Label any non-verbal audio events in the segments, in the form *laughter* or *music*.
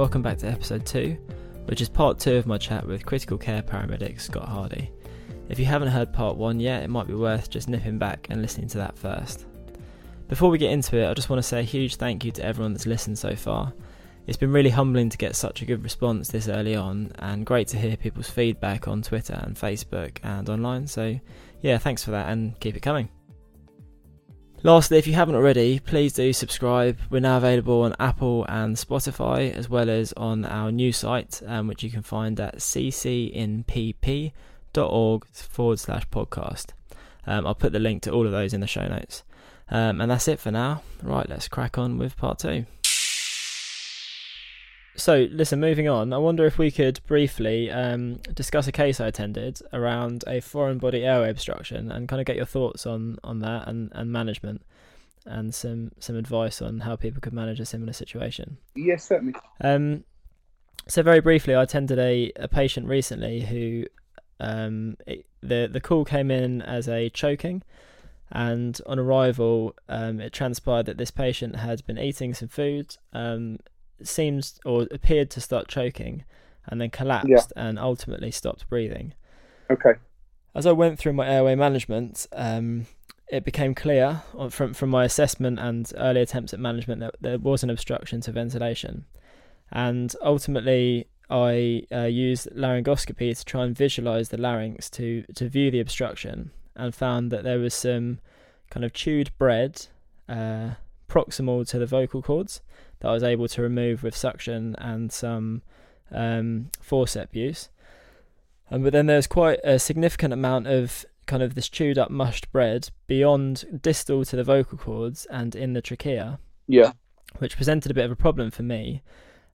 Welcome back to episode 2, which is part 2 of my chat with critical care paramedic Scott Hardy. If you haven't heard part 1 yet, it might be worth just nipping back and listening to that first. Before we get into it, I just want to say a huge thank you to everyone that's listened so far. It's been really humbling to get such a good response this early on, and great to hear people's feedback on Twitter and Facebook and online. So, yeah, thanks for that and keep it coming. Lastly, if you haven't already, please do subscribe. We're now available on Apple and Spotify, as well as on our new site, um, which you can find at ccinpp.org forward slash podcast. Um, I'll put the link to all of those in the show notes. Um, and that's it for now. Right, let's crack on with part two. So, listen, moving on, I wonder if we could briefly um, discuss a case I attended around a foreign body airway obstruction and kind of get your thoughts on, on that and, and management and some, some advice on how people could manage a similar situation. Yes, certainly. Um, so, very briefly, I attended a, a patient recently who um, it, the, the call came in as a choking. And on arrival, um, it transpired that this patient had been eating some food, um, seems or appeared to start choking and then collapsed Yeah. and ultimately stopped breathing. Okay. As I went through my airway management, um, it became clear from from my assessment and early attempts at management that there was an obstruction to ventilation, and ultimately I uh, used laryngoscopy to try and visualize the larynx to to view the obstruction, and found that there was some kind of chewed bread uh, proximal to the vocal cords that I was able to remove with suction and some um, forceps use. Um, but then there's quite a significant amount of kind of this chewed up mushed bread beyond distal to the vocal cords and in the trachea, Yeah. which presented a bit of a problem for me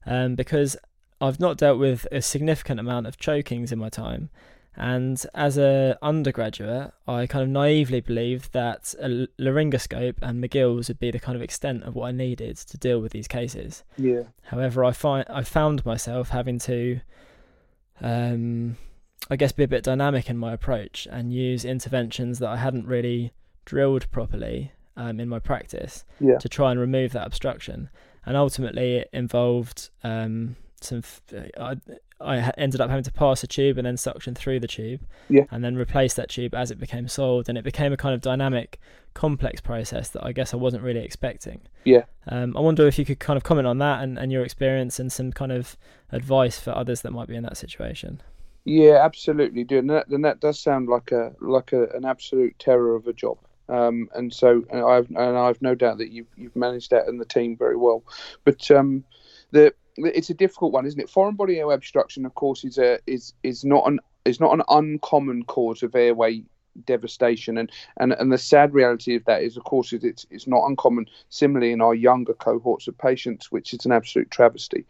um, because I've not dealt with a significant amount of chokings in my time. And as a undergraduate, I kind of naively believed that a laryngoscope and Magill's would be the kind of extent of what I needed to deal with these cases. Yeah. However, I find I found myself having to, um, I guess, be a bit dynamic in my approach and use interventions that I hadn't really drilled properly um, in my practice Yeah. to try and remove that obstruction. And ultimately, it involved um, some. F- I, I ended up having to pass a tube and then suction through the tube, Yeah. and then replace that tube as it became solved, and it became a kind of dynamic, complex process that I guess I wasn't really expecting. Yeah. Um, I wonder if you could kind of comment on that and, and your experience and some kind of advice for others that might be in that situation. Yeah, absolutely. Do and that, and that does sound like a like a, an absolute terror of a job. Um, and so and I've and I've no doubt that you've you've managed that and the team very well. But um, the it's a difficult one, isn't it? Foreign body airway obstruction, of course, is a is is not an is not an uncommon cause of airway devastation. And, and and the sad reality of that is, of course, is it's it's not uncommon. Similarly, in our younger cohorts of patients, which is an absolute travesty.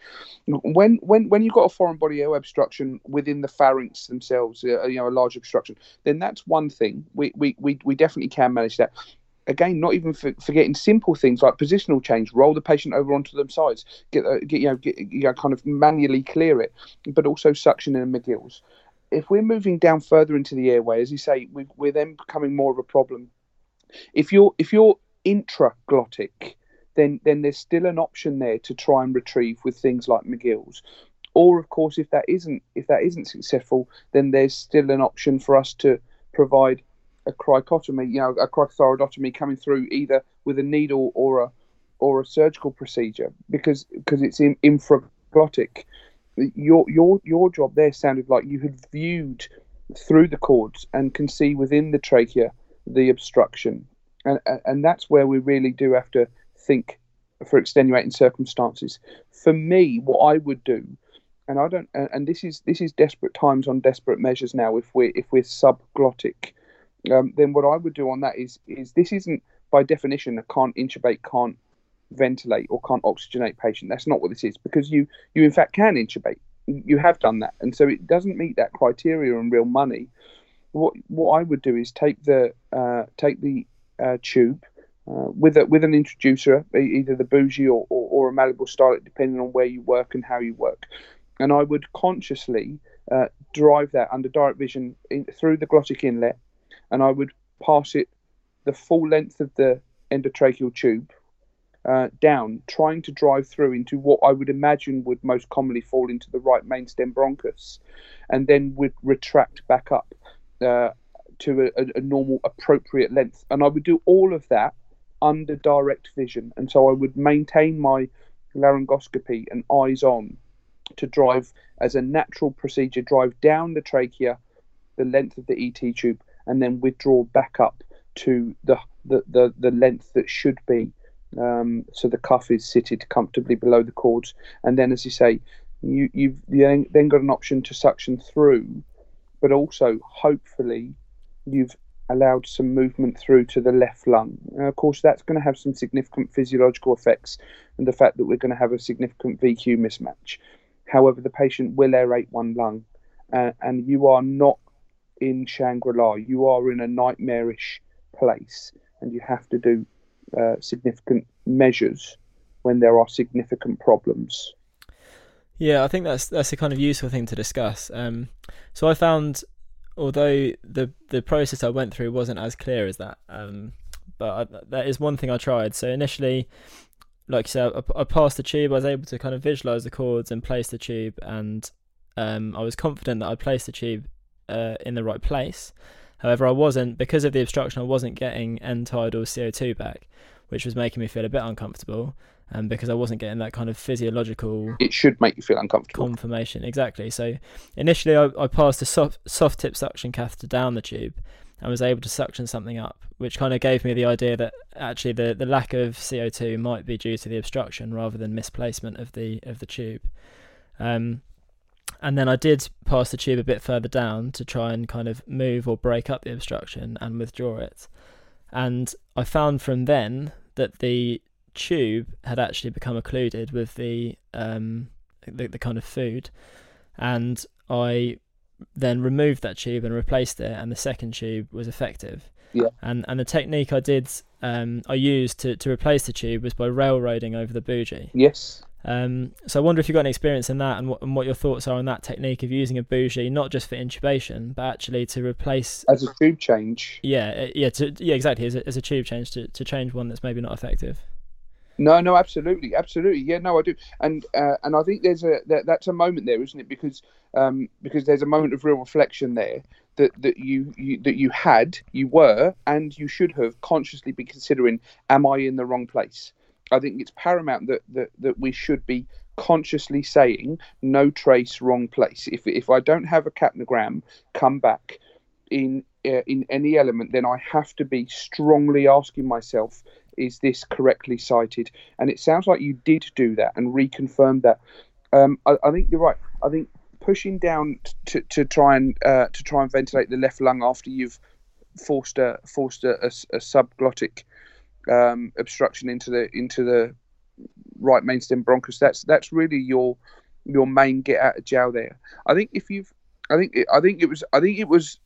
When when when you've got a foreign body air obstruction within the pharynx themselves, uh, you know, a large obstruction, then that's one thing. We we we, we definitely can manage that again, not even for, forgetting simple things like positional change, roll the patient over onto the sides, get, uh, get you know, get, you know, kind of manually clear it, but also suction in the Magill's if we're moving down further into the airway, as you say, we, we're then becoming more of a problem. If you're if you're intraglottic, then then there's still an option there to try and retrieve with things like Magill's. Or of course, if that isn't if that isn't successful, then there's still an option for us to provide a cricotomy, you know, a cricothyroidotomy coming through either with a needle or a or a surgical procedure because because it's in, infraglottic your your your job there sounded like you had viewed through the cords and can see within the trachea the obstruction, and and that's where we really do have to think for extenuating circumstances. For me, what I would do, and I don't, and this is this is desperate times on desperate measures now. If we're if we're subglottic, um, then what I would do on that is is this isn't by definition a can't intubate, can't ventilate or can't oxygenate patient. That's not what this is because you you in fact can intubate. You have done that, and so it doesn't meet that criteria on real money. What what I would do is take the uh, take the uh, tube uh, with a, with an introducer, either the bougie or, or, or, a malleable stylet, depending on where you work and how you work. And I would consciously uh, drive that under direct vision in, through the glottic inlet, and I would pass it the full length of the endotracheal tube uh, down, trying to drive through into what I would imagine would most commonly fall into the right main stem bronchus, and then would retract back up uh, to a, a, normal, appropriate length. And I would do all of that under direct vision, and so I would maintain my laryngoscopy and eyes on to drive as a natural procedure, drive down the trachea, the length of the ET tube, and then withdraw back up to the the, the, the length that should be um, so the cuff is seated comfortably below the cords, and then, as you say, you, you've then got an option to suction through, but also hopefully you've allowed some movement through to the left lung. of course, that's going to have some significant physiological effects, and the fact that we're going to have a significant VQ mismatch. However, the patient will aerate one lung, uh, and you are not in Shangri La. You are in a nightmarish place, and you have to do uh, significant measures when there are significant problems. Yeah, I think that's that's a kind of useful thing to discuss. Um, so I found, although the the process I went through wasn't as clear as that, um, but I, that is one thing I tried. So initially, like you said, I, I, passed the tube. I was able to kind of visualize the cords and place the tube, and um, I was confident that I placed the tube uh, in the right place. However, I wasn't because of the obstruction. I wasn't getting end tidal CO2 back, which was making me feel a bit uncomfortable. And um, because I wasn't getting that kind of physiological, it should make you feel uncomfortable. Confirmation, exactly. So initially, I, I passed a soft soft tip suction catheter down the tube, and was able to suction something up, which kind of gave me the idea that actually the, the lack of CO2 might be due to the obstruction rather than misplacement of the of the tube. Um, and then I did pass the tube a bit further down to try and kind of move or break up the obstruction and withdraw it. And I found from then that the tube had actually become occluded with the um, the, the kind of food, and I then removed that tube and replaced it, and the second tube was effective. Yeah. And and the technique I did um, I used to, to replace the tube was by railroading over the bougie. Yes. Um, so I wonder if you've got any experience in that and what, and what your thoughts are on that technique of using a bougie, not just for intubation, but actually to replace as a tube change. Yeah, uh, yeah, to, yeah, exactly. As a, as a tube change to, to change one that's maybe not effective. No, no, absolutely, absolutely. Yeah, no, I do, and uh, and I think there's a that, that's a moment there, isn't it? Because um, because there's a moment of real reflection there that that you, you that you had, you were, and you should have consciously be considering: Am I in the wrong place? I think it's paramount that, that, that we should be consciously saying no trace, wrong place. If, if I don't have a capnogram come back in uh, in any element, then I have to be strongly asking myself, is this correctly sited? And it sounds like you did do that and reconfirmed that. Um, I, I, think you're right. I think pushing down to, to try and uh, to try and ventilate the left lung after you've forced a forced a, a, a subglottic um, obstruction into the into the right mainstem bronchus. That's that's really your your main get out of jail there. I think if you've, I think it, I think it was I think it was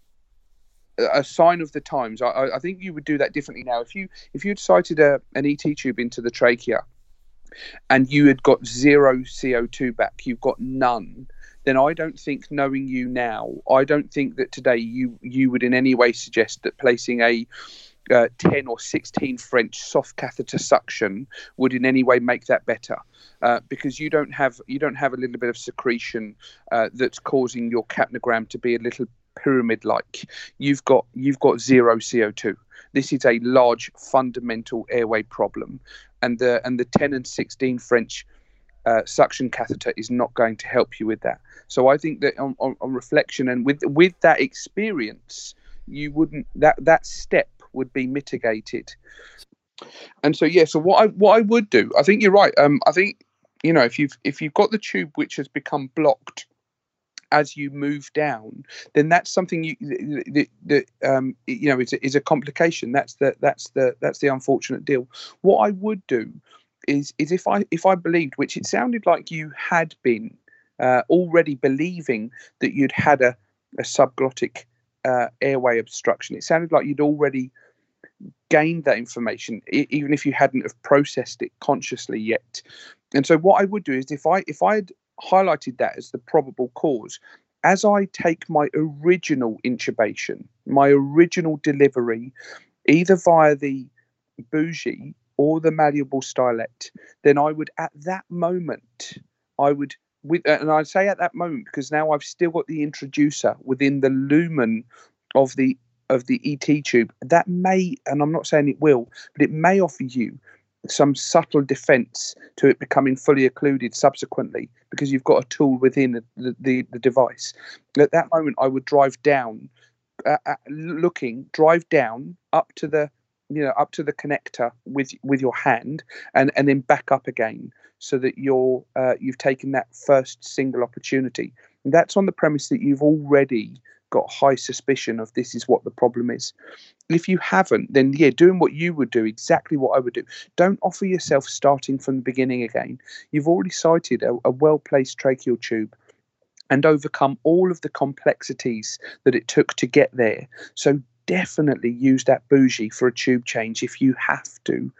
a sign of the times. I, I think you would do that differently now. If you if you had sited a, an ET tube into the trachea, and you had got zero CO two back, you've got none. Then I don't think, knowing you now, I don't think that today you you would in any way suggest that placing a uh, 10 or 16 French soft catheter suction would in any way make that better. Uh, because you don't have you don't have a little bit of secretion uh, that's causing your capnogram to be a little pyramid like you've got you've got zero CO2 this is a large fundamental airway problem. And the and the 10 and 16 French uh, suction catheter is not going to help you with that. So I think that on, on, on reflection and with with that experience you wouldn't that that step would be mitigated. And so yeah, so what I what I would do, I think you're right. Um, I think you know if you've if you've got the tube which has become blocked as you move down, then that's something you that um you know is a, is a complication. That's the that's the that's the unfortunate deal. What I would do is is if I if I believed, which it sounded like you had been uh, already believing that you'd had a a subglottic uh, airway obstruction. It sounded like you'd already gained that information, even if you hadn't have processed it consciously yet. And so, what I would do is, if I if I had highlighted that as the probable cause, as I take my original intubation, my original delivery, either via the bougie or the malleable stylet, then I would at that moment I would with and I say at that moment because now I've still got the introducer within the lumen of the of the ET tube. That may, and I'm not saying it will, but it may offer you some subtle defense to it becoming fully occluded subsequently because you've got a tool within the, the, the device. At that moment, I would drive down, uh, uh, looking, drive down up to the you know up to the connector with with your hand and and then back up again so that you're uh, you've taken that first single opportunity. And that's on the premise that you've already got high suspicion of this is what the problem is. If you haven't then yeah doing what you would do exactly what i would do. Don't offer yourself starting from the beginning again. You've already sited a, a well placed tracheal tube and overcome all of the complexities that it took to get there. So definitely use that bougie for a tube change if you have to,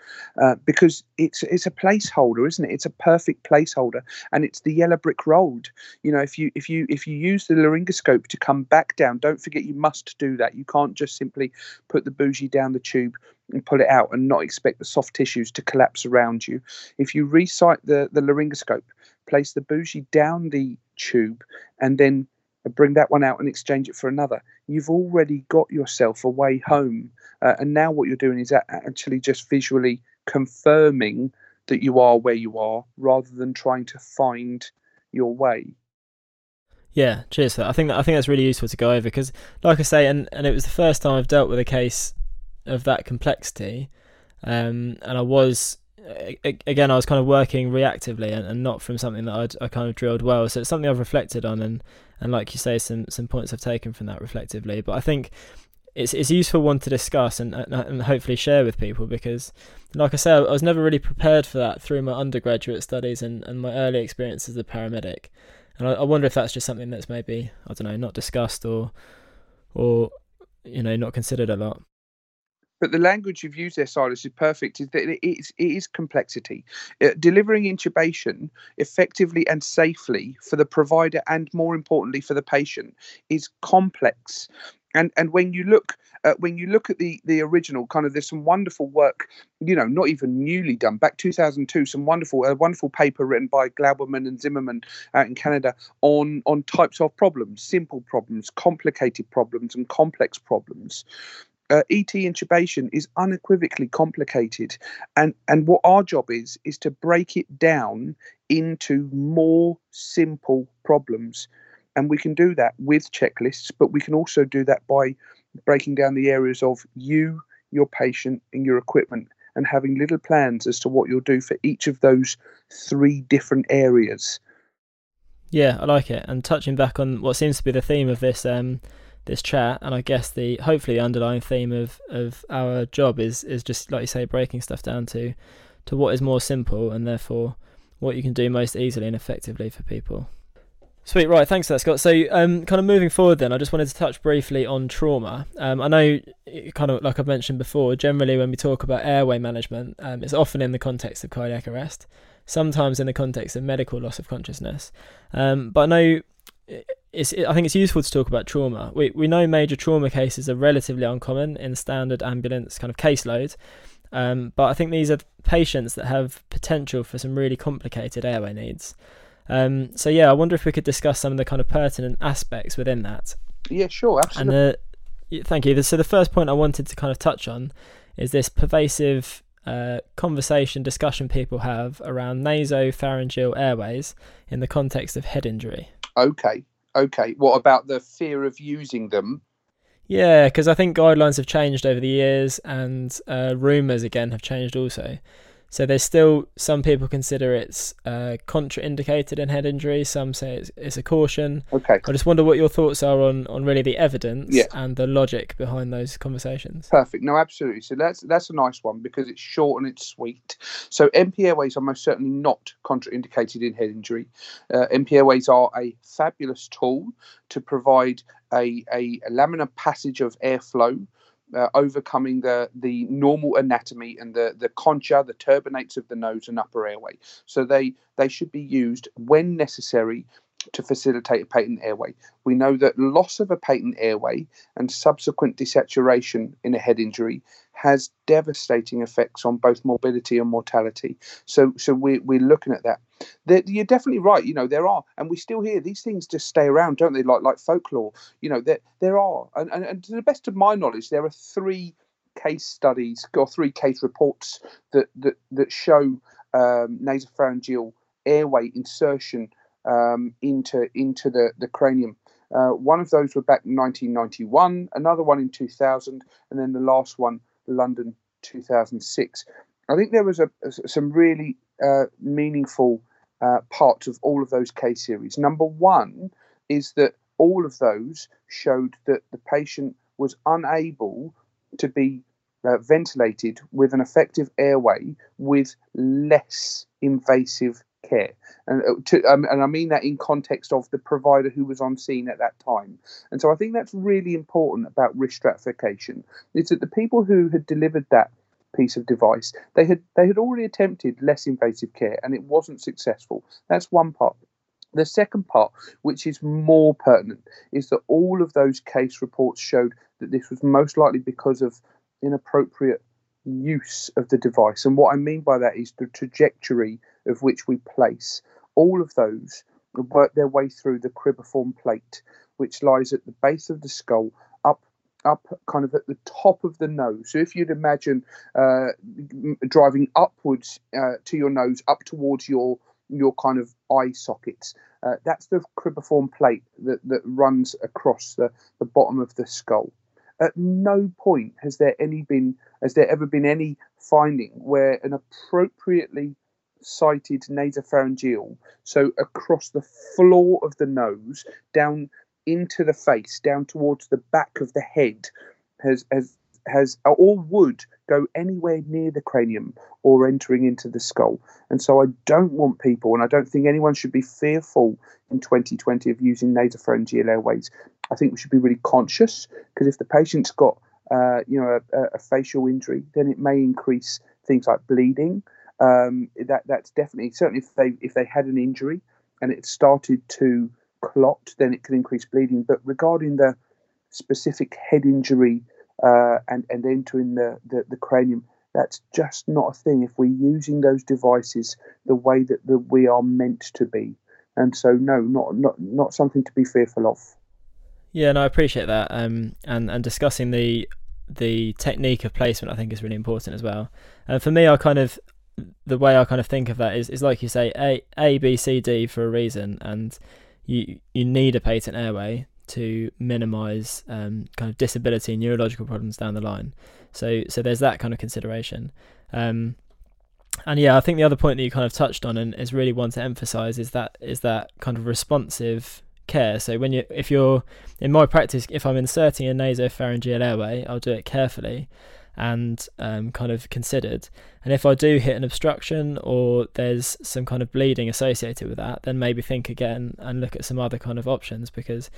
uh, because it's it's a placeholder, isn't it? It's a perfect placeholder, and it's the yellow brick road. You know, if you if you if you use the laryngoscope to come back down, don't forget you must do that. You can't just simply put the bougie down the tube and pull it out and not expect the soft tissues to collapse around you. If you recite the the laryngoscope, place the bougie down the tube, and then bring that one out and exchange it for another. You've already got yourself a way home. Uh, and now what you're doing is actually just visually confirming that you are where you are rather than trying to find your way. Yeah, cheers for that. I think that I think that's really useful to go over because, like I say, and, and it was the first time I've dealt with a case of that complexity, um, and I was again I was kind of working reactively and, and not from something that I'd, I kind of drilled well. So it's something I've reflected on and and like you say, some some points I've taken from that reflectively. But I think it's it's a useful one to discuss and and hopefully share with people because, like I said, I was never really prepared for that through my undergraduate studies and, and my early experience as a paramedic, and I, I wonder if that's just something that's maybe I don't know not discussed or or you know not considered a lot. But the language you've used there, Silas, is perfect. Is that it is, it is complexity. Uh, delivering intubation effectively and safely for the provider, and more importantly for the patient, is complex. And and when you look uh, when you look at the the original, kind of there's some wonderful work, you know, not even newly done, back 2002, some wonderful a wonderful paper written by Glouberman and Zimmerman out in Canada on on types of problems, simple problems, complicated problems, and complex problems uh, ET intubation is unequivocally complicated, and and what our job is is to break it down into more simple problems, and we can do that with checklists, but we can also do that by breaking down the areas of you, your patient, and your equipment, and having little plans as to what you'll do for each of those three different areas. Yeah, I like it. And touching back on what seems to be the theme of this um, this chat. And I guess the hopefully the underlying theme of, of our job is is just like you say, breaking stuff down to to what is more simple and therefore what you can do most easily and effectively for people. Sweet, right. Thanks for that, Scott. So, um, kind of moving forward, then, I just wanted to touch briefly on trauma. Um, I know, kind of like I've mentioned before, generally when we talk about airway management, um, it's often in the context of cardiac arrest, sometimes in the context of medical loss of consciousness. Um, but I know it's, I think it's useful to talk about trauma. We we know major trauma cases are relatively uncommon in standard ambulance kind of caseload, um, but I think these are patients that have potential for some really complicated airway needs. Um, so yeah, I wonder if we could discuss some of the kind of pertinent aspects within that. Yeah, sure, absolutely. And the, thank you. So the first point I wanted to kind of touch on is this pervasive uh, conversation discussion people have around nasopharyngeal airways in the context of head injury. Okay, okay. What about the fear of using them? Yeah, because I think guidelines have changed over the years, and uh, rumours again have changed also. So there's still some people consider it's uh, contraindicated in head injury. Some say it's, it's, a caution. Okay. I just wonder what your thoughts are on, on really the evidence yeah. and the logic behind those conversations. Perfect. No, absolutely. So that's that's a nice one because it's short and it's sweet. So airways are most certainly not contraindicated in head injury. Uh, airways are a fabulous tool to provide a, a, a laminar passage of airflow uh, overcoming the the normal anatomy and the the concha, the turbinates of the nose and upper airway. So they they should be used when necessary to facilitate a patent airway. We know that loss of a patent airway and subsequent desaturation in a head injury has devastating effects on both morbidity and mortality. So, so we're, we're looking at that. You're definitely right. You know there are, and we still hear these things just stay around, don't they? Like like folklore. You know there there are, and, and, and to the best of my knowledge, there are three case studies or three case reports that that that show um, nasopharyngeal airway insertion um, into into the the cranium. Uh, one of those were back in 1991, another one in 2000, and then the last one, London 2006. I think there was a, a some really uh, meaningful uh, parts of all of those case series. Number one is that all of those showed that the patient was unable to be uh, ventilated with an effective airway with less invasive care. And, uh, to, um, and I mean that in context of the provider who was on scene at that time. And so I think that's really important about risk stratification is that the people who had delivered that piece of device they had they had already attempted less invasive care and it wasn't successful that's one part the second part, which is more pertinent, is that all of those case reports showed that this was most likely because of inappropriate use of the device. And what I mean by that is the trajectory of which we place. All of those work their way through the cribriform plate, which lies at the base of the skull, up up kind of at the top of the nose. So if you'd imagine uh, driving upwards uh, to your nose, up towards your your kind of eye sockets, uh, that's the cribriform plate that, that runs across the, the bottom of the skull. At no point has there any been has there ever been any finding where an appropriately sited nasopharyngeal, so across the floor of the nose, down into the face, down towards the back of the head, has has has or would go anywhere near the cranium or entering into the skull. And so I don't want people, and I don't think anyone should be fearful in 2020 of using nasopharyngeal airways. I think we should be really conscious because if the patient's got uh, you know a, a, facial injury, then it may increase things like bleeding um, that that's definitely certainly if they if they had an injury and it started to clot, then it could increase bleeding. But regarding the specific head injury uh, and and entering the, the, the cranium, that's just not a thing if we're using those devices the way that, that we are meant to be. And so, no, not not not something to be fearful of. Yeah, no, I appreciate that. Um, and and discussing the the technique of placement, I think, is really important as well. And for me, I kind of the way I kind of think of that is, is like you say, A, A, B, C, D for a reason, and you you need a patent airway to minimise um, kind of disability and neurological problems down the line. So so there's that kind of consideration. Um, and yeah, I think the other point that you kind of touched on and is really one to emphasise is that is that kind of responsive care. So when you, if you're in my practice, if I'm inserting a nasopharyngeal airway, I'll do it carefully and um, kind of considered. And if I do hit an obstruction or there's some kind of bleeding associated with that, then maybe think again and look at some other kind of options because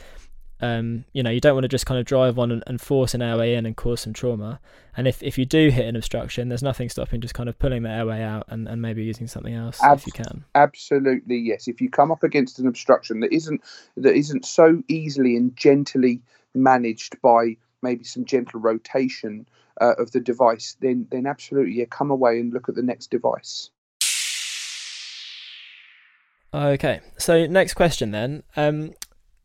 um, you know, you don't want to just kind of drive on and, and, force an airway in and cause some trauma. And if, if you do hit an obstruction, there's nothing stopping just kind of pulling the airway out and, and maybe using something else Ab- if you can. Absolutely, yes. If you come up against an obstruction that isn't that isn't so easily and gently managed by maybe some gentle rotation uh, of the device, then then absolutely, yeah, come away and look at the next device. Okay, so next question then. Um,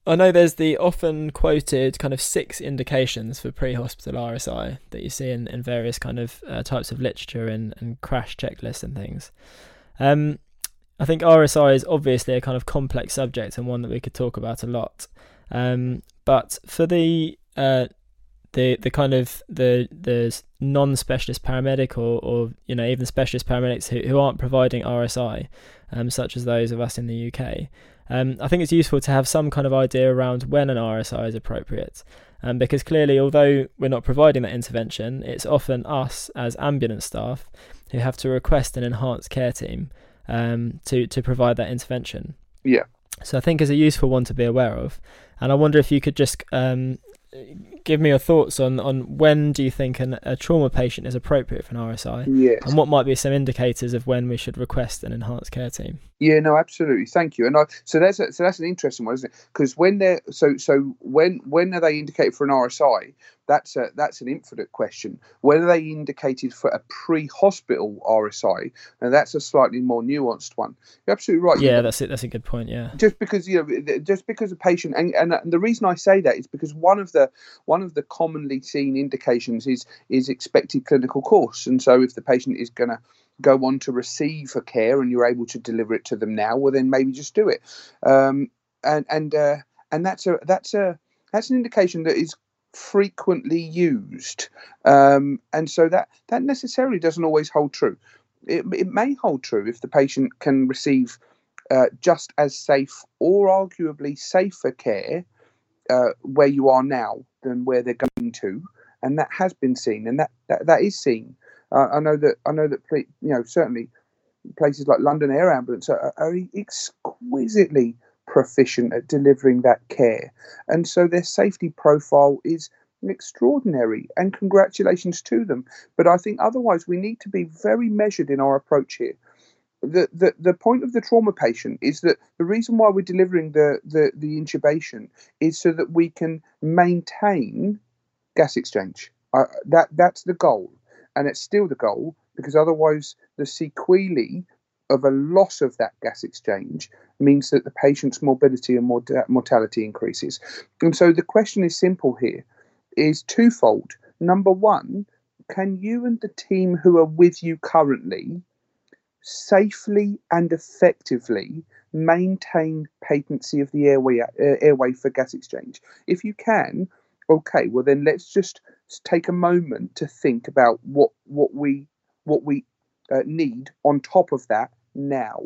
I know there's the often quoted kind of six indications for pre-hospital RSI that you see in, in various kind of uh, types of literature and, and crash checklists and things. Um, I think RSI is obviously a kind of complex subject and one that we could talk about a lot. Um, but for the uh, the the kind of the the non-specialist paramedic or, or you know even specialist paramedics who, who aren't providing RSI, um, such as those of us in the UK, um, I think it's useful to have some kind of idea around when an RSI is appropriate. Um, because clearly, although we're not providing that intervention, it's often us as ambulance staff who have to request an enhanced care team um, to to provide that intervention. Yeah. So I think is a useful one to be aware of, and I wonder if you could just um, give me your thoughts on, on when do you think an, a trauma patient is appropriate for an RSI? Yes. And what might be some indicators of when we should request an enhanced care team? Yeah, no, absolutely. Thank you. And I, so that's a, so that's an interesting one, isn't it? Because when they're so so when when are they indicated for an RSI? That's a that's an infinite question. Are they indicated for a pre-hospital RSI? Now that's a slightly more nuanced one. You're absolutely right. Yeah, that's it. That's a good point. Yeah. Just because you know, just because a patient, and, and and the reason I say that is because one of the one of the commonly seen indications is is expected clinical course, and so if the patient is going to go on to receive a care and you're able to deliver it to them now, well then maybe just do it. Um, and and uh, and that's a that's a that's an indication that is frequently used, um, and so that that necessarily doesn't always hold true. It, it may hold true if the patient can receive uh, just as safe or arguably safer care uh, where you are now than where they're going to, and that has been seen, and that that, that is seen. Uh, I know that I know that you know certainly places like London Air Ambulance are, are exquisitely proficient at delivering that care. And so their safety profile is extraordinary and congratulations to them. But I think otherwise we need to be very measured in our approach here. The, the, the point of the trauma patient is that the reason why we're delivering the, the, the intubation is so that we can maintain gas exchange. Uh, that that's the goal, and it's still the goal because otherwise the sequelae of a loss of that gas exchange means that the patient's morbidity and mortality increases. And so the question is simple here is twofold. Number one, can you and the team who are with you currently safely and effectively maintain patency of the airway uh, airway for gas exchange? If you can, okay, well then let's just take a moment to think about what what we what we uh, need on top of that now.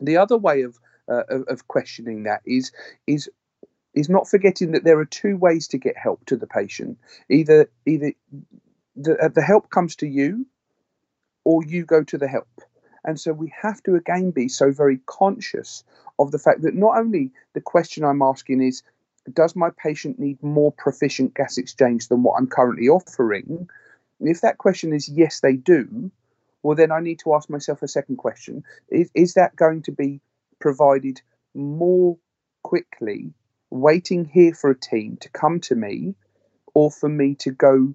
The other way of, uh, of, of questioning that is is is not forgetting that there are two ways to get help to the patient. Either either the, uh, the help comes to you, or you go to the help. And so we have to again be so very conscious of the fact that not only the question I'm asking is, does my patient need more proficient gas exchange than what I'm currently offering? if that question is yes, they do, well, then I need to ask myself a second question: Is, is that going to be provided more quickly, waiting here for a team to come to me, or for me to go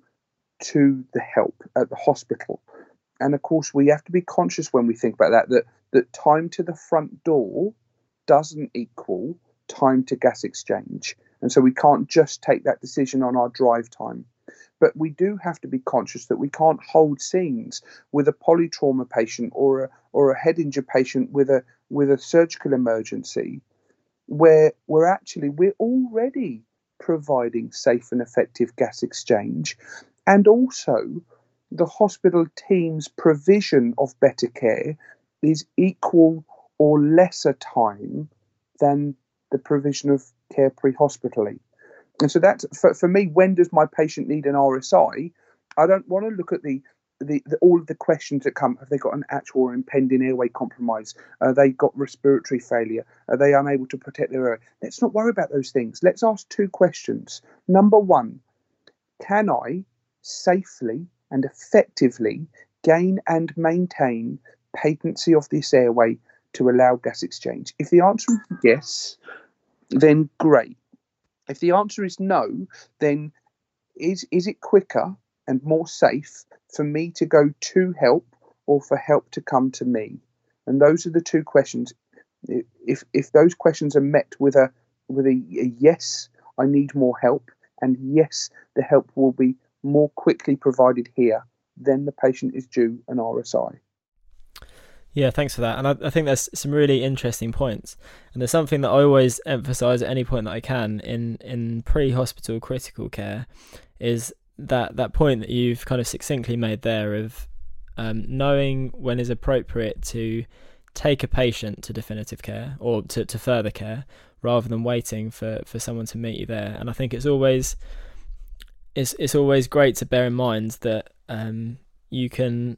to the help at the hospital? And of course, we have to be conscious when we think about that that that time to the front door doesn't equal time to gas exchange. And so we can't just take that decision on our drive time. But we do have to be conscious that we can't hold scenes with a polytrauma patient or a, or a head injury patient with a with a surgical emergency, where we're actually we're already providing safe and effective gas exchange, and also the hospital team's provision of better care is equal or lesser time than the provision of care pre-hospitally. And so that's for, for me. When does my patient need an RSI? I? Don't want to look at the the, the, all of the questions that come have they got an actual or impending airway compromise? Are they got respiratory failure? Are they unable to protect their air let's not worry about those things. Let's ask two questions. Number one can i safely and effectively gain and maintain patency of this airway to allow gas exchange? If the answer is yes then great if the answer is no then is is it quicker and more safe for me to go to help or for help to come to me? And those are the two questions. If if those questions are met with a with a, a yes, I need more help, and yes, the help will be more quickly provided here, then the patient is due an RSI. Yeah, thanks for that. And I, I, think there's some really interesting points. And there's something that I always emphasize at any point that I can in, in pre hospital critical care is that that point that you've kind of succinctly made there of um, knowing when is appropriate to take a patient to definitive care or to, to further care rather than waiting for, for someone to meet you there. And I think it's always it's it's always great to bear in mind that um, you can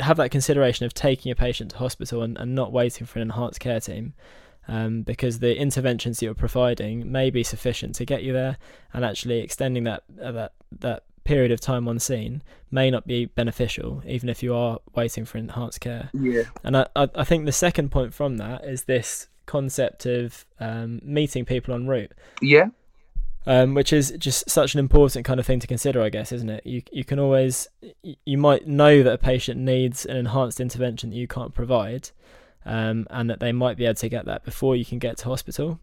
have that consideration of taking a patient to hospital and, and not waiting for an enhanced care team um, because the interventions you're providing may be sufficient to get you there, and actually extending that uh, that that period of time on scene may not be beneficial, even if you are waiting for enhanced care. Yeah. And I I, I think the second point from that is this concept of um, meeting people en route. Yeah. Um, which is just such an important kind of thing to consider, I guess, isn't it? You you can always you might know that a patient needs an enhanced intervention that you can't provide, um, and that they might be able to get that before you can get to hospital.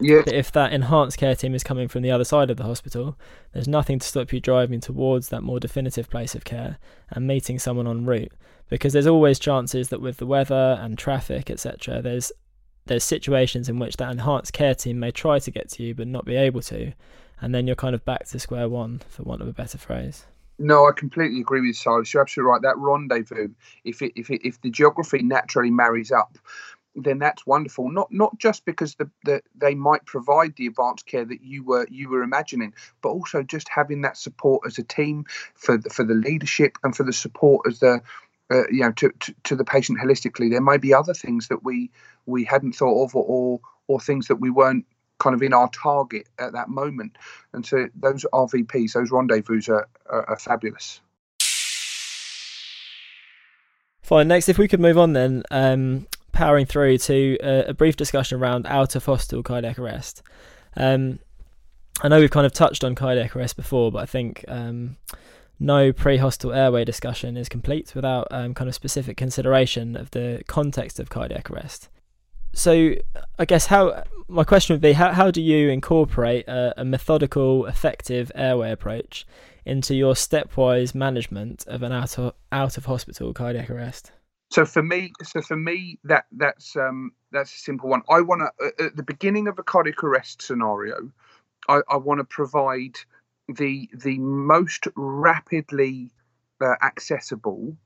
Yeah. But if that enhanced care team is coming from the other side of the hospital, there's nothing to stop you driving towards that more definitive place of care and meeting someone en route. Because there's always chances that with the weather and traffic, etc., there's there's situations in which that enhanced care team may try to get to you but not be able to, and then you're kind of back to square one, for want of a better phrase. No, I completely agree with you, Silas. You're absolutely right. That rendezvous, if it, if it, if the geography naturally marries up, then that's wonderful. Not not just because the, the they might provide the advanced care that you were you were imagining, but also just having that support as a team for the, for the leadership and for the support as the uh, you know to, to, to the patient holistically. There may be other things that we we hadn't thought of, or or, or things that we weren't kind of in our target at that moment. And so those RVPs, those rendezvous are, are, are fabulous. Fine. Next, if we could move on then, um, powering through to a, a, brief discussion around out of hospital cardiac arrest. Um, I know we've kind of touched on cardiac arrest before, but I think um, no pre-hospital airway discussion is complete without um, kind of specific consideration of the context of cardiac arrest so I guess how my question would be how how do you incorporate a, a, methodical, effective airway approach into your stepwise management of an out of out of hospital cardiac arrest? So for me, so for me, that that's um, that's a simple one. I want to at the beginning of a cardiac arrest scenario, I, I want to provide the the most rapidly uh, accessible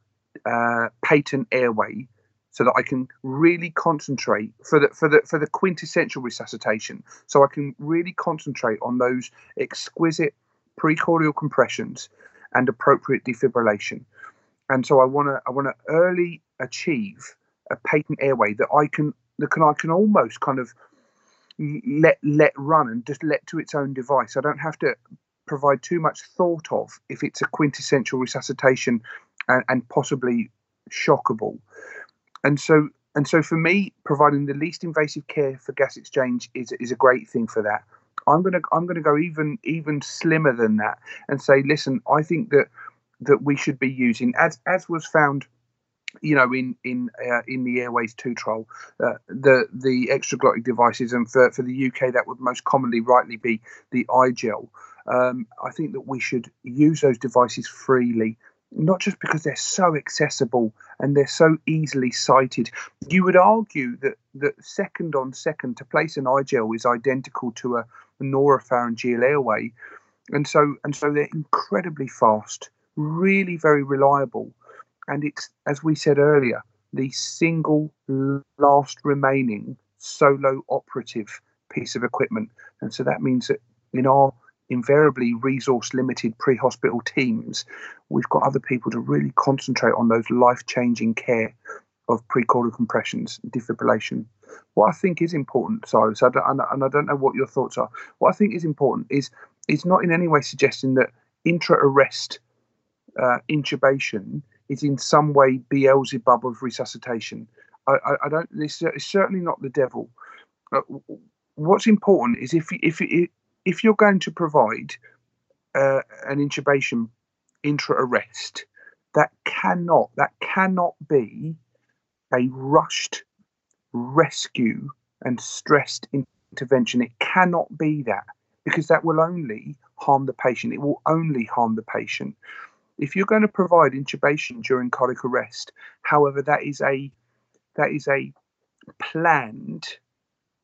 uh, patent airway so that I can really concentrate for the for the for the quintessential resuscitation. So I can really concentrate on those exquisite precordial compressions and appropriate defibrillation. And so I want to I want to early achieve a patent airway that I can that can I can almost kind of let let run and just let to its own device. I don't have to provide too much thought of if it's a quintessential resuscitation and, and possibly shockable and so and so for me, providing the least invasive care for gas exchange is is a great thing for that. I'm gonna I'm gonna go even even slimmer than that and say, listen, I think that that we should be using as as was found you know, in in uh, in the Airways Two trial, uh, the the extraglottic devices, and for, for the UK, that would most commonly, rightly, be the iGel. Um, I think that we should use those devices freely not just because they're so accessible and they're so easily sited. You would argue that that second on second to place an iGel is identical to a oropharyngeal airway, and so and so they're incredibly fast, really very reliable, and it's as we said earlier, the single last remaining solo operative piece of equipment. And so that means that in our invariably resource limited pre hospital teams, we've got other people to really concentrate on those life changing care of precordial compressions, defibrillation. What I think is important, Silas, I and I don't know what your thoughts are. What I think is important is is not in any way suggesting that intra arrest uh, intubation is in some way Beelzebub of resuscitation. I, I, I don't. Is certainly not the devil. Uh, what's important is if if if you're going to provide uh, an intubation intra arrest, that cannot that cannot be a rushed rescue and stressed intervention. It cannot be that because that will only harm the patient. It will only harm the patient. If you're going to provide intubation during cardiac arrest, however, that is a that is a planned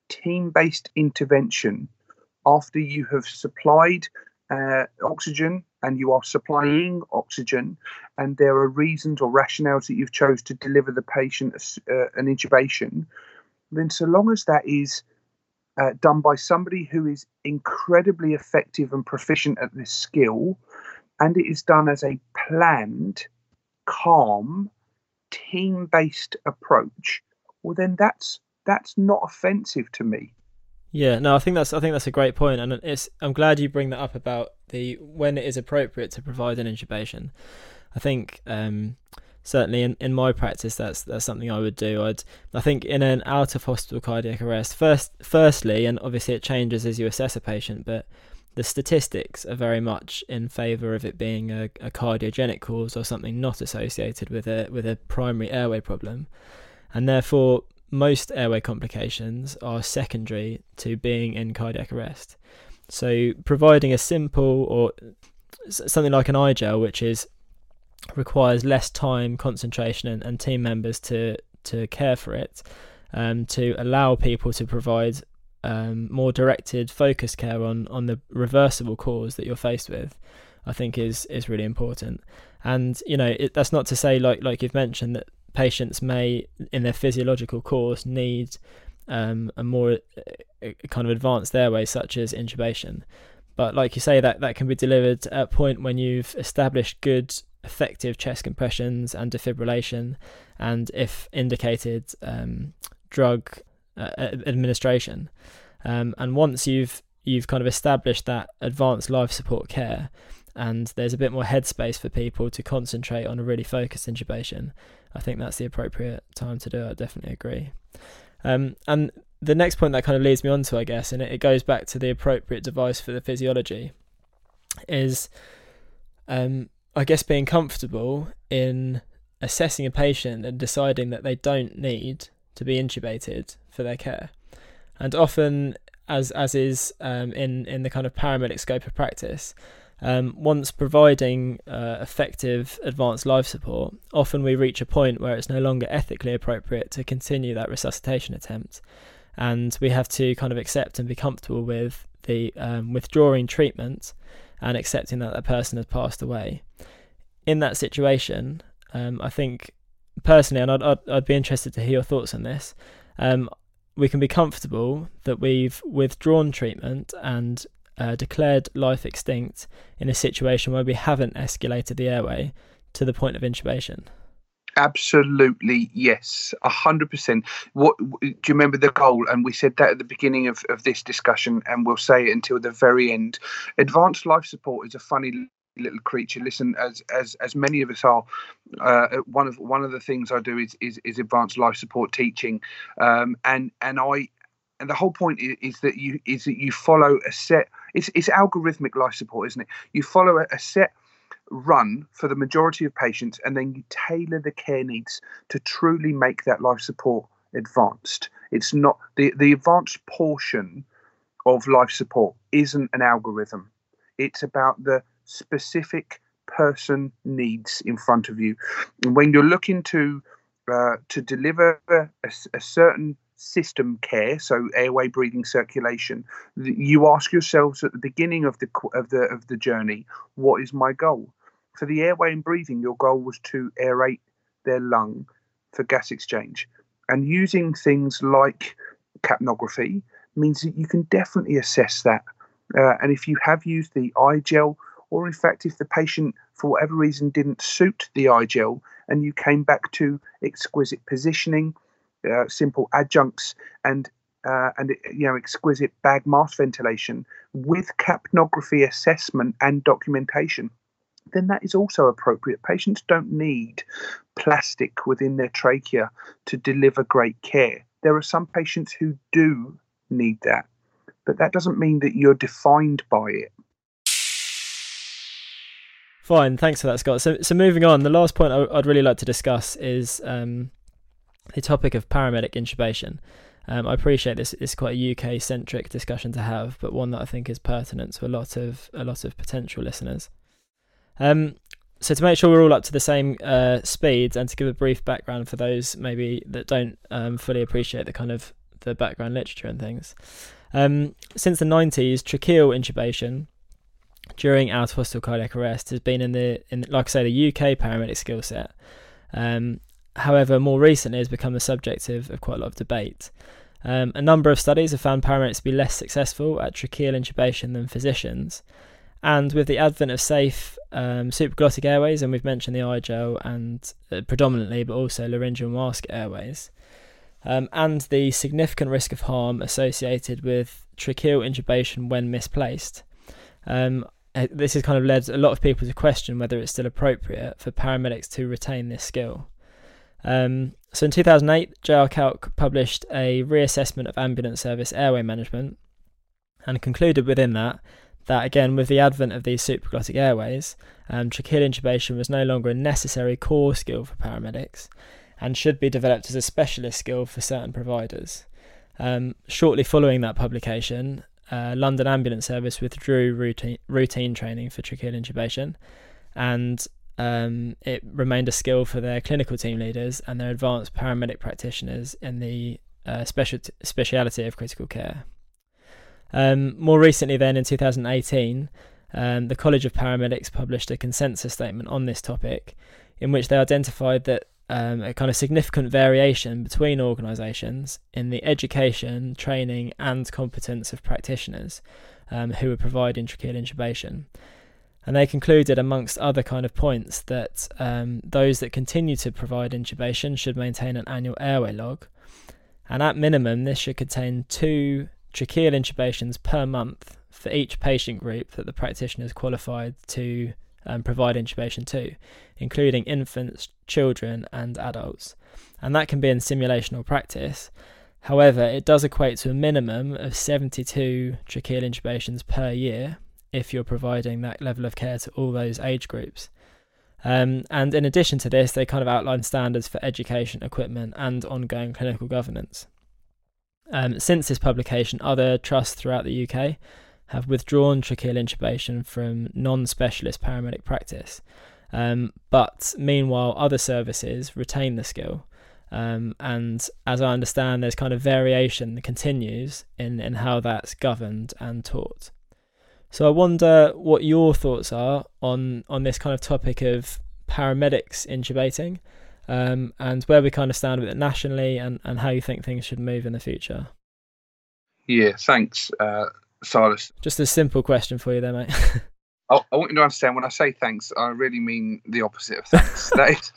team-based intervention after you have supplied uh, oxygen and you are supplying oxygen and there are reasons or rationales that you've chose to deliver the patient uh, an intubation then so long as that is uh, done by somebody who is incredibly effective and proficient at this skill and it is done as a planned calm team-based approach well then that's that's not offensive to me yeah, no, I think that's I think that's a great point, and it's I'm glad you bring that up about the when it is appropriate to provide an intubation. I think um, certainly in, in my practice that's that's something I would do. I'd I think in an out of hospital cardiac arrest, first firstly, and obviously it changes as you assess a patient, but the statistics are very much in favour of it being a, a cardiogenic cause or something not associated with a with a primary airway problem, and therefore most airway complications are secondary to being in cardiac arrest. So, providing a simple or something like an iGel, which is requires less time, concentration, and, and team members to to care for it, um, to allow people to provide um, more directed, focused care on on the reversible cause that you're faced with, I think is is really important. And you know, it, that's not to say like like you've mentioned that patients may, in their physiological course, need um, a more uh, kind of advanced airway, such as intubation. But like you say, that that can be delivered at a point when you've established good, effective chest compressions and defibrillation, and if indicated, um, drug uh, administration. Um, and once you've you've kind of established that advanced life support care, and there's a bit more headspace for people to concentrate on a really focused intubation, I think that's the appropriate time to do it. I definitely agree. Um, and the next point that kind of leads me on to, I guess, and it, goes back to the appropriate device for the physiology, is um, I guess being comfortable in assessing a patient and deciding that they don't need to be intubated for their care. And often, as as is um, in in the kind of paramedic scope of practice, um, once providing uh, effective advanced life support, often we reach a point where it's no longer ethically appropriate to continue that resuscitation attempt, and we have to kind of accept and be comfortable with the um, withdrawing treatment and accepting that that person has passed away. In that situation, um, I think personally, and I'd, I'd, I'd, be interested to hear your thoughts on this. Um, we can be comfortable that we've withdrawn treatment and uh, declared life extinct in a situation where we haven't escalated the airway to the point of intubation? Absolutely, yes, a hundred percent. What do you remember the goal? And we said that at the beginning of, of this discussion, and we'll say it until the very end. Advanced life support is a funny little creature. Listen, as as as many of us are, uh, one of one of the things I do is is, is advanced life support teaching, um, and and I and the whole point is, is, that you is that you follow a set. It's it's algorithmic life support, isn't it? You follow a, a set run for the majority of patients, and then you tailor the care needs to truly make that life support advanced. It's not the the advanced portion of life support isn't an algorithm. It's about the specific person needs in front of you, and when you're looking to uh, to deliver a, a certain system care, so airway, breathing, circulation, you ask yourselves at the beginning of the of the of the journey, what is my goal? For the airway and breathing, your goal was to aerate their lung for gas exchange, and using things like capnography, means that you can definitely assess that. Uh, and if you have used the iGel, or in fact, if the patient for whatever reason didn't suit the iGel and you came back to exquisite positioning, uh, simple adjuncts, and uh, and you know exquisite bag mask ventilation with capnography assessment and documentation, then that is also appropriate. Patients don't need plastic within their trachea to deliver great care. There are some patients who do need that, but that doesn't mean that you're defined by it. Fine, thanks for that, Scott. So, so moving on, the last point I'd really like to discuss is um, the topic of paramedic intubation. Um, I appreciate this is quite a UK centric discussion to have, but one that I think is pertinent to a lot of a lot of potential listeners. Um, so to make sure we're all up to the same uh, speed, and to give a brief background for those maybe that don't um, fully appreciate the kind of the background literature and things. Um, since the 90s, tracheal intubation during out of hospital cardiac arrest has been in the in like I say the UK paramedic skill set. Um, however, more recently has become the subject of, of quite a lot of debate. Um, a number of studies have found paramedics to be less successful at tracheal intubation than physicians. And with the advent of safe um, supraglottic airways, and we've mentioned the iGel and uh, predominantly, but also laryngeal mask airways, um, and the significant risk of harm associated with tracheal intubation when misplaced, um, uh, this has kind of led a lot of people to question whether it's still appropriate for paramedics to retain this skill. Um, so in 2008, JRCALC published a reassessment of ambulance service airway management and concluded within that that again, with the advent of these supraglottic airways, um, tracheal intubation was no longer a necessary core skill for paramedics and should be developed as a specialist skill for certain providers. Um, shortly following that publication, uh, London Ambulance Service withdrew routine, routine training for tracheal intubation, and um, it remained a skill for their clinical team leaders and their advanced paramedic practitioners in the uh, special speciality of critical care. Um, more recently, then in 2018, um, the College of Paramedics published a consensus statement on this topic, in which they identified that um, a kind of significant variation between organisations in the education, training, and competence of practitioners um, who are providing tracheal intubation. And they concluded, amongst other kind of points, that um, those that continue to provide intubation should maintain an annual airway log, and at minimum, this should contain two tracheal intubations per month for each patient group that the practitioner is qualified to um, provide intubation to, including infants, children, and adults. And that can be in simulation or practice. However, it does equate to a minimum of 72 tracheal intubations per year if you're providing that level of care to all those age groups. Um, and in addition to this, they kind of outline standards for education, equipment, and ongoing clinical governance. Um, since this publication, other trusts throughout the UK have withdrawn tracheal intubation from non specialist paramedic practice. Um, but meanwhile, other services retain the skill. Um, and as I understand, there's kind of variation that continues in, in how that's governed and taught. So I wonder what your thoughts are on, on this kind of topic of paramedics intubating um, and where we kind of stand with it nationally and, and how you think things should move in the future. Yeah, thanks. Uh, Silas. Just a simple question for you there, mate. *laughs* I, I want you to understand when I say thanks, I really mean the opposite of thanks. *laughs* that is,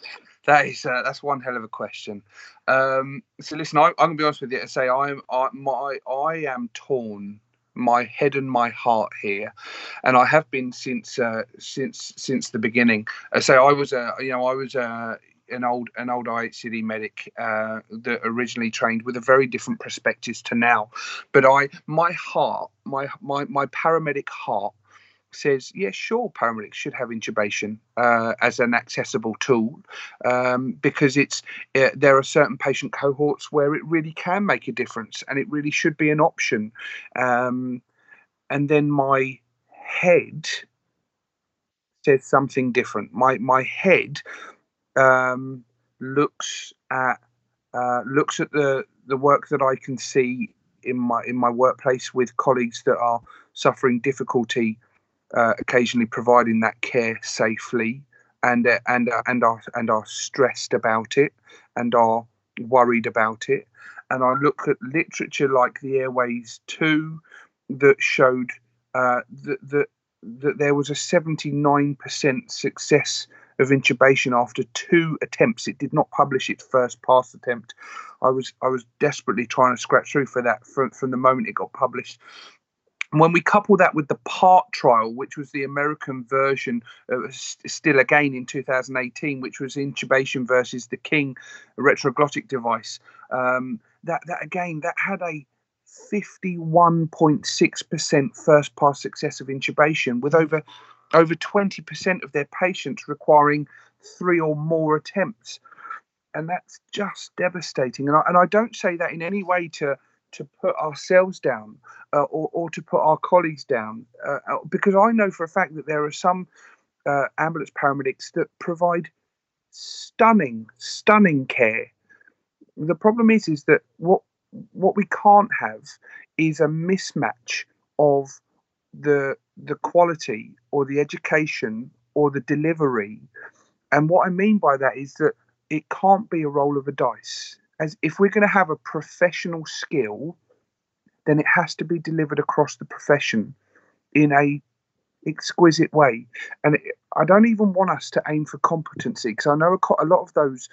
that is, uh, that's one hell of a question. Um, so listen, I, am gonna be honest with you and say I'm, I, my, I am torn my head and my heart here, and I have been since uh, since since the beginning. I say I was a you know I was a an old an old IHCD medic uh, that originally trained with a very different perspectives to now. But I my heart, my my my paramedic heart says, yes, yeah, sure, paramedics should have intubation uh, as an accessible tool um, because it's uh, there are certain patient cohorts where it really can make a difference and it really should be an option. Um, and then my head says something different. My my head um, looks at uh, looks at the the work that I can see in my in my workplace with colleagues that are suffering difficulty, uh, occasionally providing that care safely, and uh, and uh, and are and are stressed about it, and are worried about it, and I look at literature like the AIRWAYS-2 that showed uh, that, that, that there was a 79% success of intubation after two attempts. It did not publish its first pass attempt. I was I was desperately trying to scratch through for that from, from the moment it got published. And when we couple that with the PART trial, which was the American version, uh, still again in 2018, which was intubation versus the King retroglottic device, um, that that again that had a 51.6% first pass success of intubation, with over over 20% of their patients requiring three or more attempts. And that's just devastating. And I, and I don't say that in any way to, to put ourselves down uh, or, or to put our colleagues down, uh, uh, because I know for a fact that there are some uh, ambulance paramedics that provide stunning, stunning care. The problem is, is that what what we can't have is a mismatch of the the quality or the education or the delivery. And what I mean by that is that it can't be a roll of a dice. As if we're going to have a professional skill, then it has to be delivered across the profession in a exquisite way. And it, I don't even want us to aim for competency because I know a, lot of those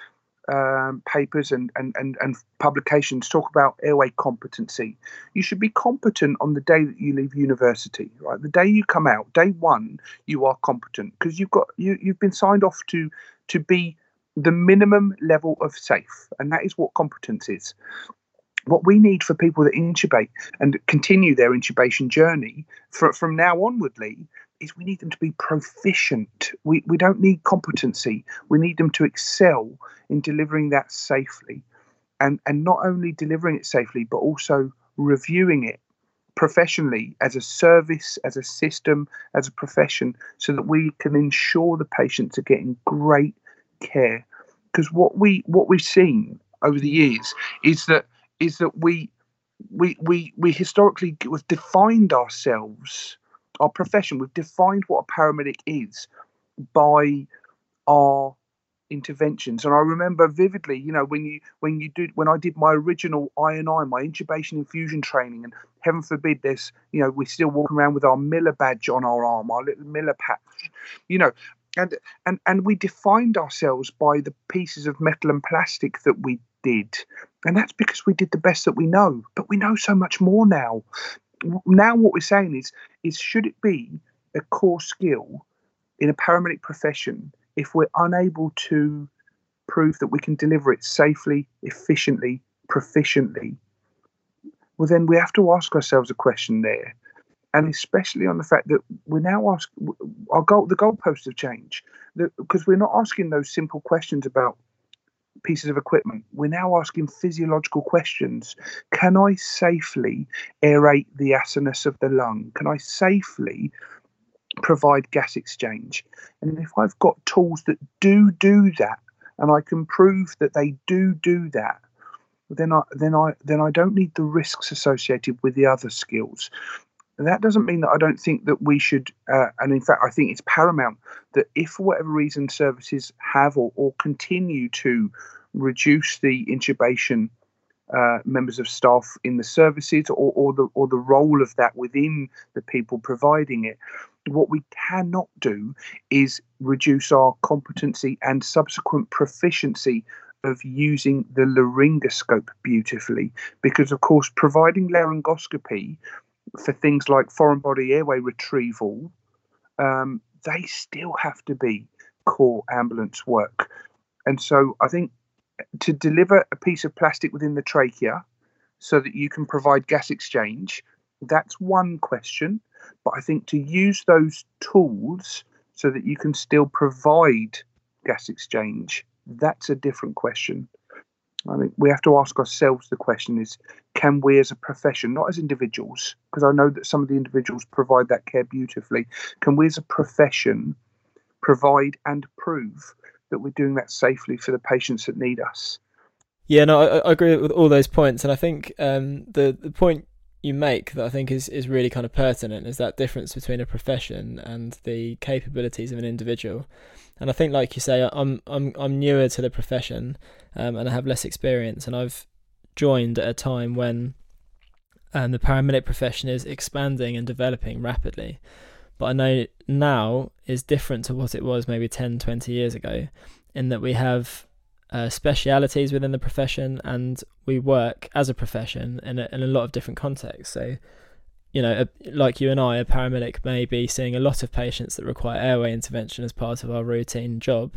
um, papers and, and, and, and publications talk about airway competency. You should be competent on the day that you leave university, right? The day you come out, day one, you are competent because you've got you you've been signed off to to be the minimum level of safe, and that is what competence is. What we need for people that intubate and continue their intubation journey for, from now onwardly is we need them to be proficient. We, we don't need competency. We need them to excel in delivering that safely. And, and not only delivering it safely, but also reviewing it professionally as a service, as a system, as a profession, so that we can ensure the patients are getting great care. Because what we what we've seen over the years is that is that we we we we historically have defined ourselves our profession. We've defined what a paramedic is by our interventions and i remember vividly you know when you when you did when i did my original i&i my intubation infusion training and heaven forbid there's you know we're still walking around with our miller badge on our arm our little miller patch you know and and and we defined ourselves by the pieces of metal and plastic that we did. And that's because we did the best that we know. But we know so much more now. Now what we're saying is is should it be a core skill in a paramedic profession if we're unable to prove that we can deliver it safely, efficiently, proficiently? Well, then we have to ask ourselves a question there, and especially on the fact that we're now asking our goal. The goalposts have changed because we're not asking those simple questions about pieces of equipment. We're now asking physiological questions. Can I safely aerate the acinus of the lung? Can I safely provide gas exchange? And if I've got tools that do do that, and I can prove that they do do that, then I then I then I don't need the risks associated with the other skills. And that doesn't mean that I don't think that we should, uh, and in fact, I think it's paramount that if for whatever reason services have or, or continue to reduce the intubation uh, members of staff in the services or, or the or the role of that within the people providing it. What we cannot do is reduce our competency and subsequent proficiency of using the laryngoscope beautifully, because of course, providing laryngoscopy for things like foreign body airway retrieval, um, they still have to be core ambulance work. And so I think to deliver a piece of plastic within the trachea so that you can provide gas exchange, that's one question. But I think to use those tools so that you can still provide gas exchange, that's a different question. I think we have to ask ourselves the question is can we as a profession, not as individuals, because I know that some of the individuals provide that care beautifully, can we as a profession provide and prove that we're doing that safely for the patients that need us? Yeah, no, I, I agree with all those points, and I think um, the the point you make that I think is, is really kind of pertinent is that difference between a profession and the capabilities of an individual. And I think, like you say, I'm I'm I'm newer to the profession, um, and I have less experience, and I've joined at a time when um, the paramedic profession is expanding and developing rapidly. But I know now is different to what it was maybe 10, 20 years ago, in that we have uh, specialities within the profession and we work as a profession in a, in a lot of different contexts. So, you know, a, like you and I, a paramedic may be seeing a lot of patients that require airway intervention as part of our routine job,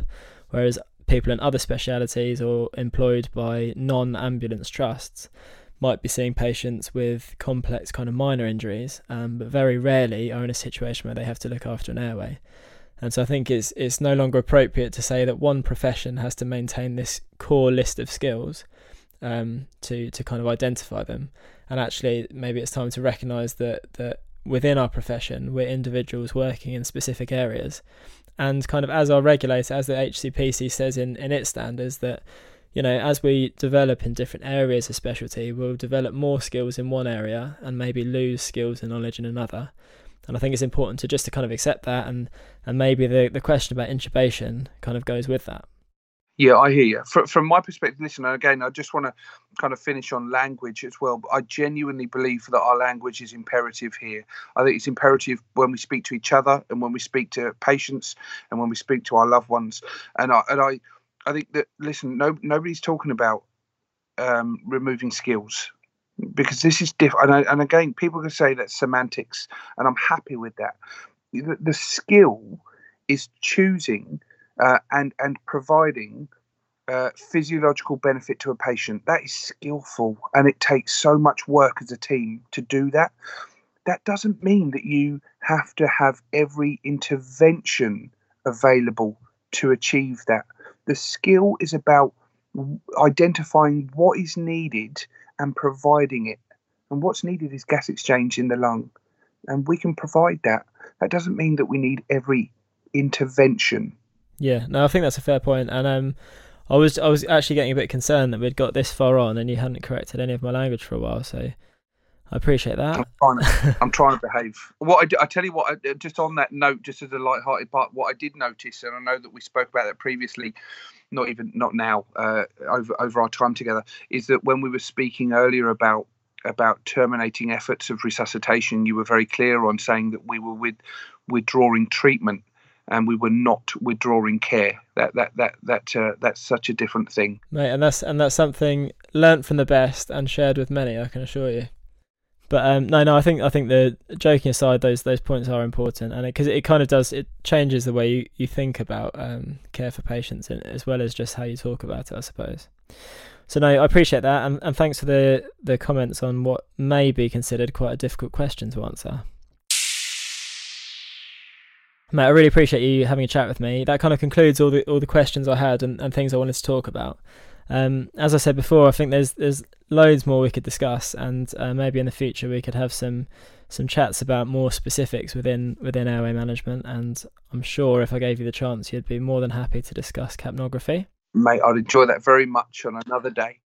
whereas people in other specialities or employed by non ambulance trusts might be seeing patients with complex kind of minor injuries, um, but very rarely are in a situation where they have to look after an airway. And so I think it's it's no longer appropriate to say that one profession has to maintain this core list of skills um, to to kind of identify them. And actually, maybe it's time to recognise that that within our profession, we're individuals working in specific areas, and kind of as our regulator, as the HCPC says in in its standards, that you know, as we develop in different areas of specialty, we'll develop more skills in one area and maybe lose skills and knowledge in another. And I think it's important to just to kind of accept that and and maybe the the question about intubation kind of goes with that. Yeah, I hear you. From, from my perspective, listen, and again, I just want to kind of finish on language as well. I genuinely believe that our language is imperative here. I think it's imperative when we speak to each other and when we speak to patients and when we speak to our loved ones. And I, and I, I think that listen, no, nobody's talking about um, removing skills because this is different. And, and, again, people can say that semantics, and I'm happy with that. The, the skill is choosing uh, and and providing uh, physiological benefit to a patient. That is skillful, and it takes so much work as a team to do that. That doesn't mean that you have to have every intervention available to achieve that. The skill is about identifying what is needed and providing it. And what's needed is gas exchange in the lung. And we can provide that. That doesn't mean that we need every intervention. Yeah, no, I think that's a fair point. And um, I was I was actually getting a bit concerned that we'd got this far on and you hadn't corrected any of my language for a while. So I appreciate that. I'm trying to, *laughs* I'm trying to behave. What I, I, tell you what, I, just on that note, just as a light-hearted part, what I did notice, and I know that we spoke about that previously, not even not now, uh, over over our time together, is that when we were speaking earlier about about terminating efforts of resuscitation, you were very clear on saying that we were with withdrawing treatment and we were not withdrawing care. That that that that uh, that's such a different thing, mate. And that's and that's something learnt from the best and shared with many. I can assure you. But um, no, no, I think I think the joking aside, those those points are important, and because it, it, kind of does it changes the way you, you think about um, care for patients, and, as well as just how you talk about it, I suppose. So no, I appreciate that, and, and thanks for the the comments on what may be considered quite a difficult question to answer. Matt, I really appreciate you having a chat with me. That kind of concludes all the all the questions I had and, and things I wanted to talk about. Um, as I said before, I think there's there's loads more we could discuss, and uh, maybe in the future we could have some some chats about more specifics within within airway management. And I'm sure if I gave you the chance, you'd be more than happy to discuss capnography. Mate, I'd enjoy that very much on another day.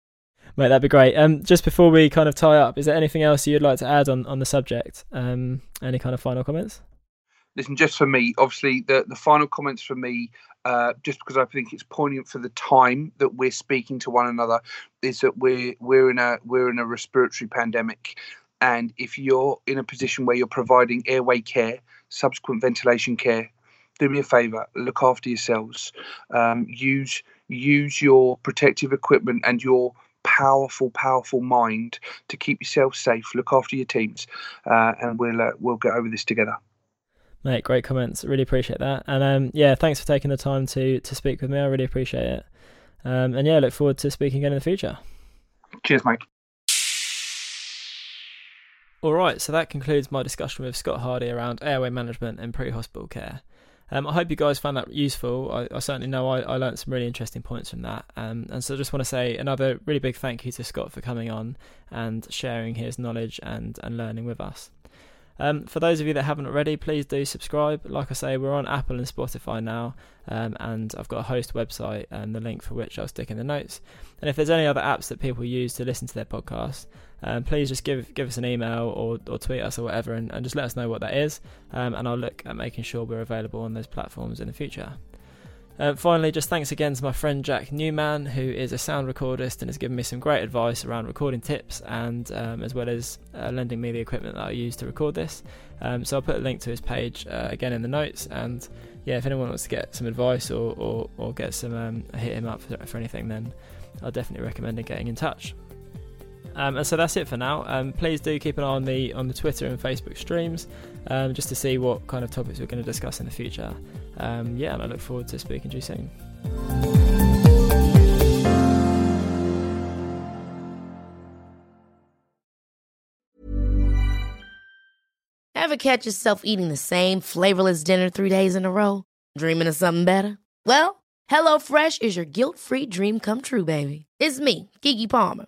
Mate, that'd be great. Um, just before we kind of tie up, is there anything else you'd like to add on, on the subject? Um, any kind of final comments? Listen, just for me, obviously, the, the final comments for me, uh, just because I think it's poignant for the time that we're speaking to one another, is that we're we're in a we're in a respiratory pandemic, and if you're in a position where you're providing airway care, subsequent ventilation care, do me a favour, look after yourselves, um, use use your protective equipment and your powerful, powerful mind to keep yourself safe. Look after your teams, uh, and we'll uh, we'll get over this together. Mate, great comments. Really appreciate that. And um, yeah, thanks for taking the time to to speak with me. I really appreciate it. Um, and yeah, look forward to speaking again in the future. Cheers, mate. All right, so that concludes my discussion with Scott Hardy around airway management and pre-hospital care. Um, I hope you guys found that useful. I, I certainly know I, I, learned some really interesting points from that. Um, and so I just want to say another really big thank you to Scott for coming on and sharing his knowledge and, and learning with us. Um, for those of you that haven't already, please do subscribe. Like I say, we're on Apple and Spotify now, um, and I've got a host website and the link for which I'll stick in the notes. And if there's any other apps that people use to listen to their podcast, um, please just give give us an email or, or tweet us or whatever, and, and just let us know what that is, um, and I'll look at making sure we're available on those platforms in the future. Uh, finally, just thanks again to my friend Jack Newman, who is a sound recordist and has given me some great advice around recording tips and um, as well as uh, lending me the equipment that I use to record this. Um, so I'll put a link to his page uh, again in the notes. And yeah, if anyone wants to get some advice or, or, or get some um, hit him up for, for anything, then I'll definitely recommend getting in touch. Um, and so that's it for now. Um, please do keep an eye on the on the Twitter and Facebook streams, um, just to see what kind of topics we're going to discuss in the future. Um, yeah, and I look forward to speaking to you soon. Ever catch yourself eating the same flavorless dinner three days in a row? Dreaming of something better? Well, HelloFresh is your guilt-free dream come true, baby. It's me, Keke Palmer.